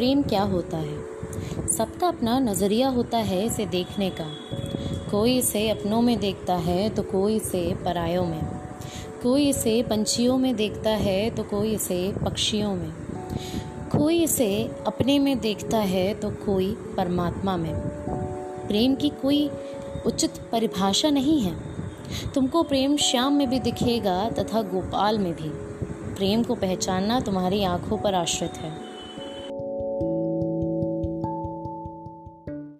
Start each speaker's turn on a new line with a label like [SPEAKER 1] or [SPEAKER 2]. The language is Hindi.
[SPEAKER 1] प्रेम क्या होता है? सबका अपना नज़रिया होता है इसे देखने का। कोई इसे अपनों में देखता है तो कोई इसे परायों में। कोई इसे पंछियों में देखता है तो कोई इसे पक्षियों में। कोई इसे अपने में देखता है तो कोई परमात्मा में। प्रेम की कोई उचित परिभाषा नहीं है। तुमको प्रेम श्याम में भी दिखेगा तथा गोपाल में भी। प्रेम को पहचानना तुम्हारी आँखों पर आश्रित है।